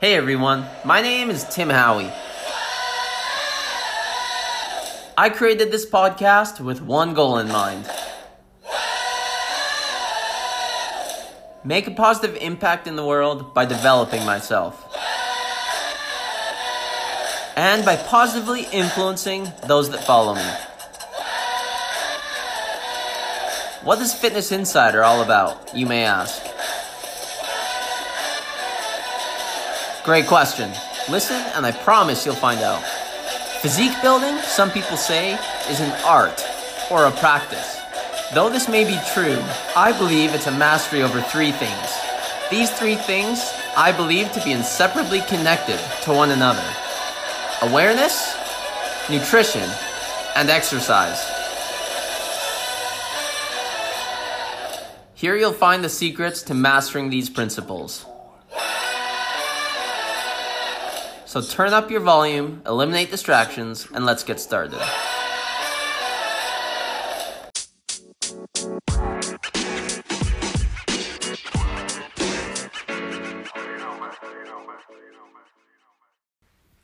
Hey everyone, my name is Tim Howie. I created this podcast with one goal in mind make a positive impact in the world by developing myself. And by positively influencing those that follow me. What is Fitness Insider all about, you may ask? Great question. Listen, and I promise you'll find out. Physique building, some people say, is an art or a practice. Though this may be true, I believe it's a mastery over three things. These three things I believe to be inseparably connected to one another awareness, nutrition, and exercise. Here you'll find the secrets to mastering these principles. So turn up your volume, eliminate distractions, and let's get started.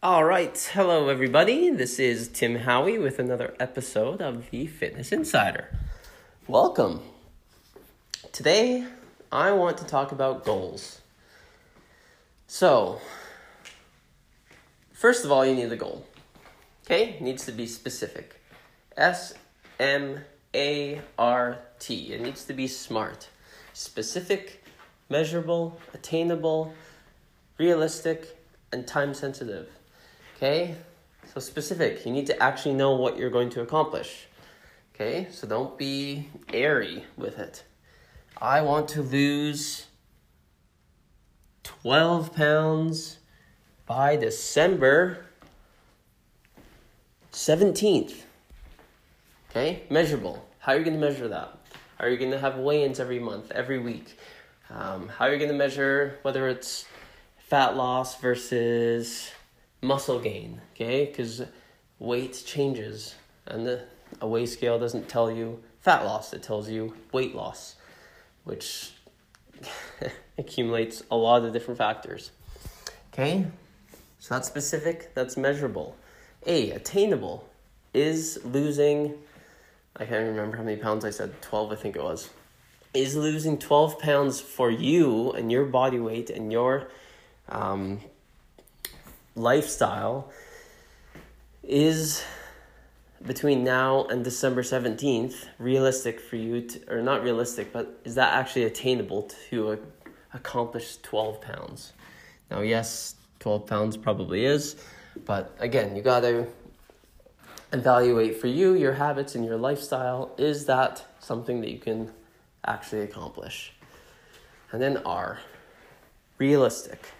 All right, hello everybody. This is Tim Howie with another episode of the Fitness Insider. Welcome. Today, I want to talk about goals. So, First of all, you need a goal. Okay? Needs to be specific. S M A R T. It needs to be smart. Specific, measurable, attainable, realistic, and time sensitive. Okay? So specific. You need to actually know what you're going to accomplish. Okay? So don't be airy with it. I want to lose 12 pounds by December 17th. Okay, measurable. How are you going to measure that? Are you going to have weigh ins every month, every week? Um, how are you going to measure whether it's fat loss versus muscle gain? Okay, because weight changes, and the, a weigh scale doesn't tell you fat loss, it tells you weight loss, which accumulates a lot of different factors. Okay, it's not specific, that's measurable. A, attainable is losing, I can't remember how many pounds I said, 12, I think it was. Is losing 12 pounds for you and your body weight and your um, lifestyle is between now and December 17th realistic for you to, or not realistic, but is that actually attainable to accomplish 12 pounds? Now, yes, 12 pounds probably is. But again, you got to evaluate for you, your habits, and your lifestyle. Is that something that you can actually accomplish? And then R, realistic.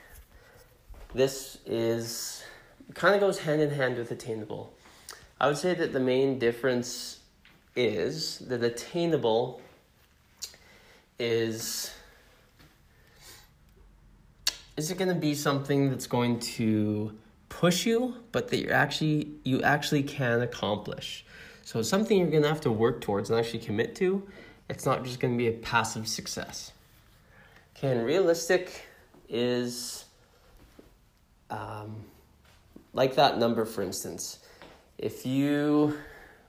This is kind of goes hand in hand with attainable. I would say that the main difference is that attainable is is it going to be something that's going to push you but that you actually you actually can accomplish? So it's something you're going to have to work towards and actually commit to. It's not just going to be a passive success. Okay and realistic is um, like that number for instance. If you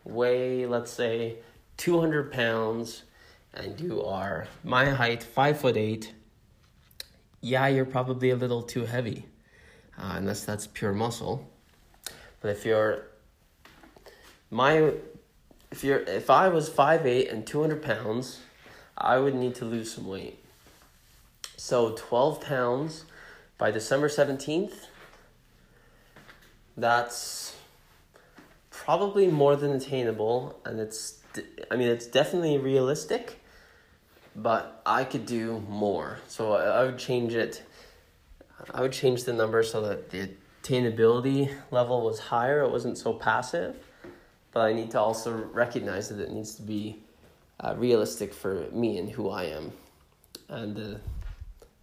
weigh let's say 200 pounds and you are my height 5 foot 8 yeah, you're probably a little too heavy, uh, unless that's pure muscle. But if you're my if you're if I was five eight and 200 pounds, I would need to lose some weight. So 12 pounds by December 17th, that's probably more than attainable and it's I mean it's definitely realistic but I could do more. So I would change it. I would change the number so that the attainability level was higher. It wasn't so passive, but I need to also recognize that it needs to be uh, realistic for me and who I am, and the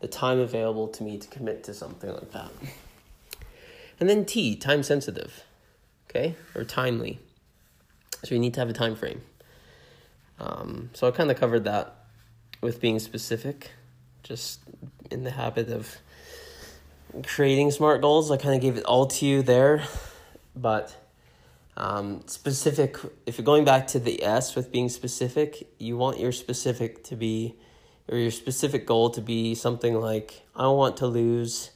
the time available to me to commit to something like that. And then T, time sensitive, okay, or timely. So you need to have a time frame. Um, so I kind of covered that with being specific, just in the habit of creating smart goals. I kind of gave it all to you there, but um, specific. If you're going back to the S with being specific, you want your specific to be, or your specific goal to be something like I want to lose.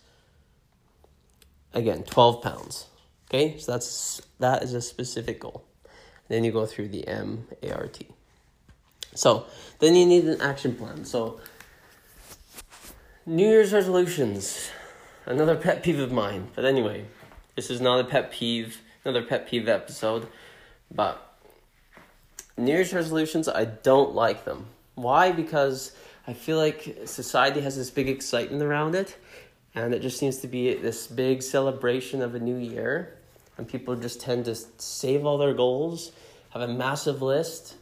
Again, twelve pounds. Okay, so that's that is a specific goal. then you go through the M A R T. So then you need an action plan. So New Year's resolutions, another pet peeve of mine. But anyway, this is not a pet peeve, another pet peeve episode. But New Year's resolutions, I don't like them. Why? Because I feel like society has this big excitement around it, and it just seems to be this big celebration of a new year. And people just tend to save all their goals, have a massive list,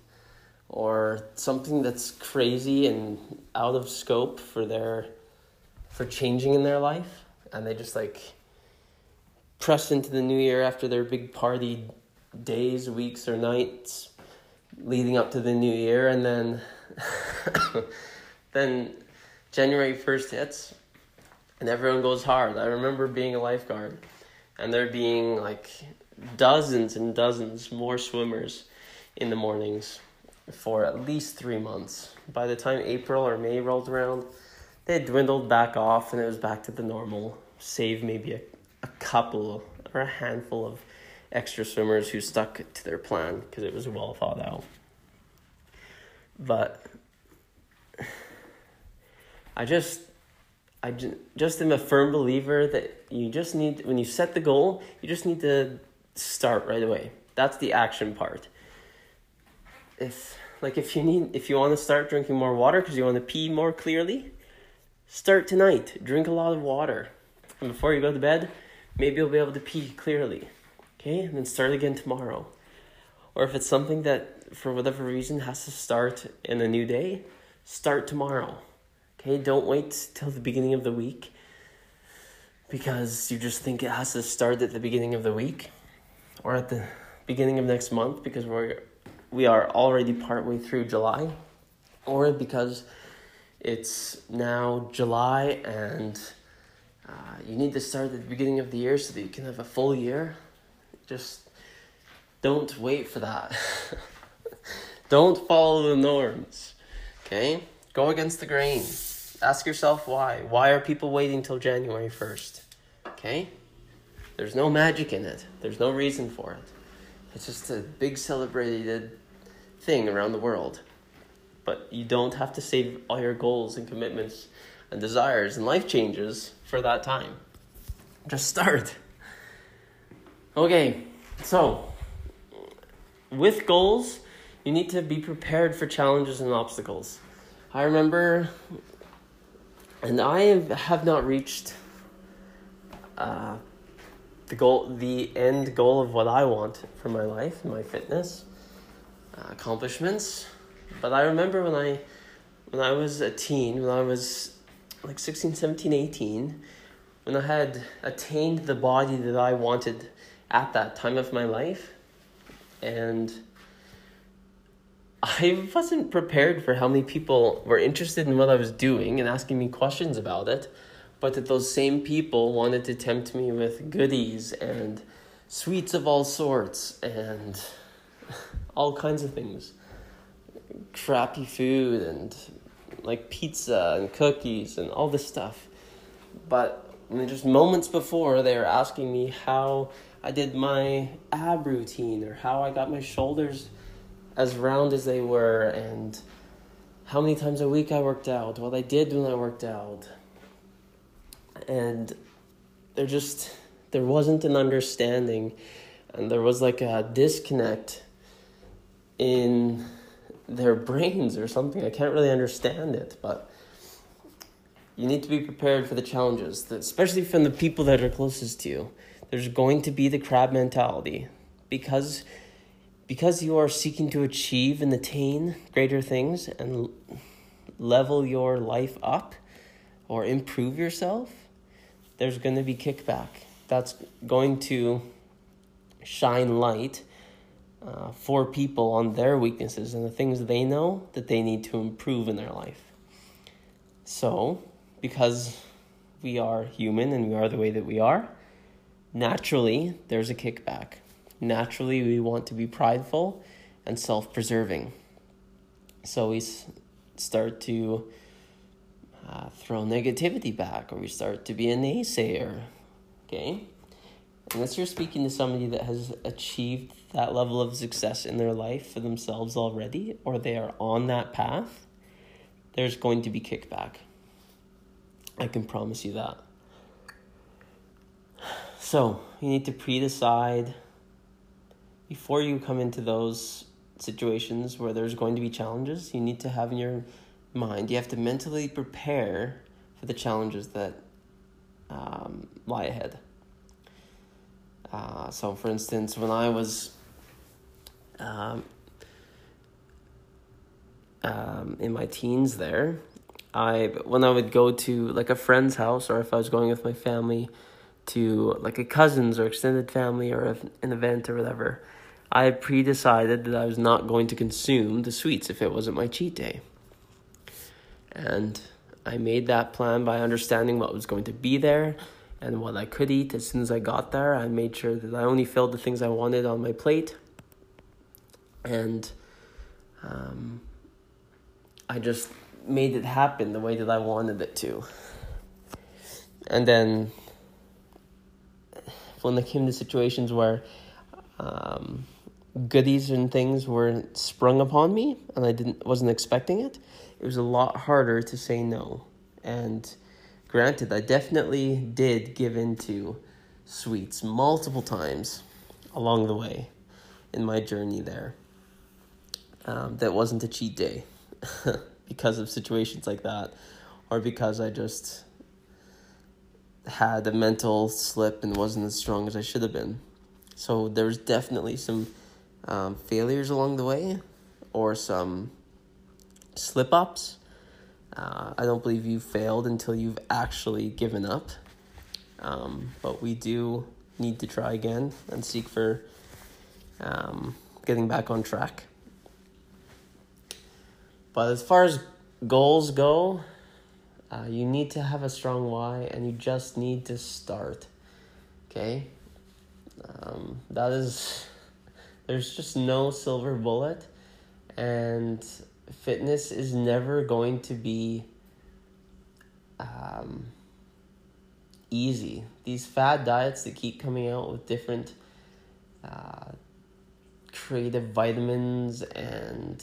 or something that's crazy and out of scope for their for changing in their life. And they just like press into the new year after their big party days, weeks, or nights leading up to the new year, and then then January first hits, and everyone goes hard. I remember being a lifeguard, and there being like dozens and dozens more swimmers in the mornings for at least three months. By the time April or May rolled around, they had dwindled back off and it was back to the normal, save maybe a, a couple or a handful of extra swimmers who stuck to their plan because it was well thought out. But I just I just am a firm believer that you just need when you set the goal, you just need to start right away. That's the action part. If like if you need if you want to start drinking more water because you want to pee more clearly, Start tonight. Drink a lot of water. And before you go to bed, maybe you'll be able to pee clearly. Okay? And then start again tomorrow. Or if it's something that, for whatever reason, has to start in a new day, start tomorrow. Okay? Don't wait till the beginning of the week because you just think it has to start at the beginning of the week or at the beginning of next month because we're we are already partway through July or because it's now July and uh, you need to start at the beginning of the year so that you can have a full year. Just don't wait for that. don't follow the norms. Okay? Go against the grain. Ask yourself why. Why are people waiting till January 1st? Okay? There's no magic in it. There's no reason for it. It's just a big celebrated thing around the world. But you don't have to save all your goals and commitments and desires and life changes for that time. Just start. Okay, so with goals, you need to be prepared for challenges and obstacles. I remember, and I have not reached uh, the goal, the end goal of what I want for my life, my fitness, uh, accomplishments. But I remember when I when I was a teen, when I was like 16, 17, 18, when I had attained the body that I wanted at that time of my life, and I wasn't prepared for how many people were interested in what I was doing and asking me questions about it, but that those same people wanted to tempt me with goodies and sweets of all sorts and all kinds of things crappy food and like pizza and cookies and all this stuff. But just moments before, they were asking me how I did my ab routine or how I got my shoulders as round as they were and how many times a week I worked out, what I did when I worked out. And there just there wasn't an understanding and there was like a disconnect in their brains or something. I can't really understand it, but you need to be prepared for the challenges, especially from the people that are closest to you. There's going to be the crab mentality because because you are seeking to achieve and attain greater things and level your life up or improve yourself, there's going to be kickback. That's going to shine light uh, for people on their weaknesses and the things they know that they need to improve in their life. So, because we are human and we are the way that we are, naturally there's a kickback. Naturally, we want to be prideful and self preserving. So we start to uh, throw negativity back, or we start to be a naysayer. Okay? Unless you're speaking to somebody that has achieved that level of success in their life for themselves already, or they are on that path, there's going to be kickback. I can promise you that. So, you need to pre decide before you come into those situations where there's going to be challenges, you need to have in your mind, you have to mentally prepare for the challenges that um, lie ahead. Uh, so, for instance, when I was um, um, in my teens, there, I when I would go to like a friend's house, or if I was going with my family to like a cousin's or extended family or an event or whatever, I pre decided that I was not going to consume the sweets if it wasn't my cheat day. And I made that plan by understanding what was going to be there and what I could eat as soon as I got there. I made sure that I only filled the things I wanted on my plate. And um, I just made it happen the way that I wanted it to. And then when it came to situations where um, goodies and things were sprung upon me and I didn't wasn't expecting it, it was a lot harder to say no. And Granted, I definitely did give into sweets multiple times along the way in my journey there. Um, that wasn't a cheat day because of situations like that, or because I just had a mental slip and wasn't as strong as I should have been. So there was definitely some um, failures along the way, or some slip ups uh, I don't believe you failed until you've actually given up. Um, but we do need to try again and seek for um, getting back on track. But as far as goals go, uh, you need to have a strong why and you just need to start. Okay? Um, that is, there's just no silver bullet. And fitness is never going to be um, easy. These fad diets that keep coming out with different uh, creative vitamins and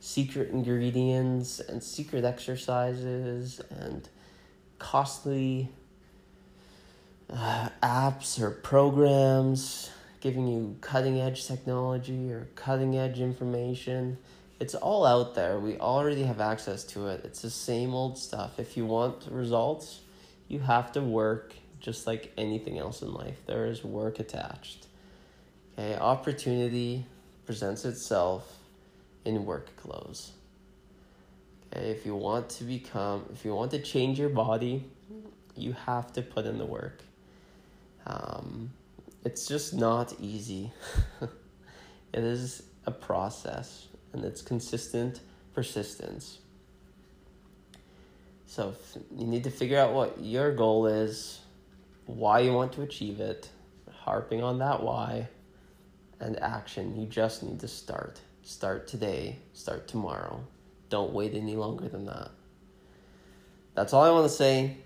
secret ingredients and secret exercises and costly uh, apps or programs giving you cutting edge technology or cutting edge information it's all out there. We already have access to it. It's the same old stuff. If you want results, you have to work just like anything else in life. There is work attached. Okay, opportunity presents itself in work clothes. Okay, if you want to become, if you want to change your body, you have to put in the work. Um, it's just not easy. it is a process and it's consistent persistence. So you need to figure out what your goal is, why you want to achieve it, harping on that why, and action. You just need to start. Start today, start tomorrow. Don't wait any longer than that. That's all I want to say.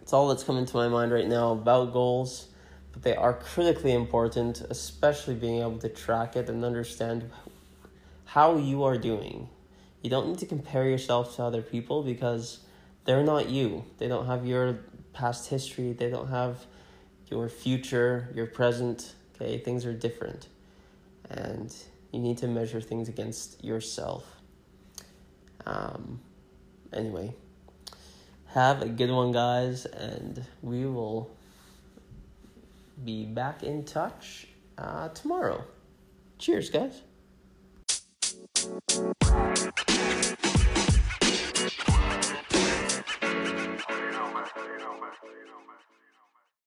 It's all that's coming to my mind right now about goals, but they are critically important, especially being able to track it and understand how you are doing. You don't need to compare yourself to other people because they're not you. They don't have your past history, they don't have your future, your present. Okay, things are different. And you need to measure things against yourself. Um, anyway, have a good one, guys, and we will be back in touch uh, tomorrow. Cheers, guys. Thank you.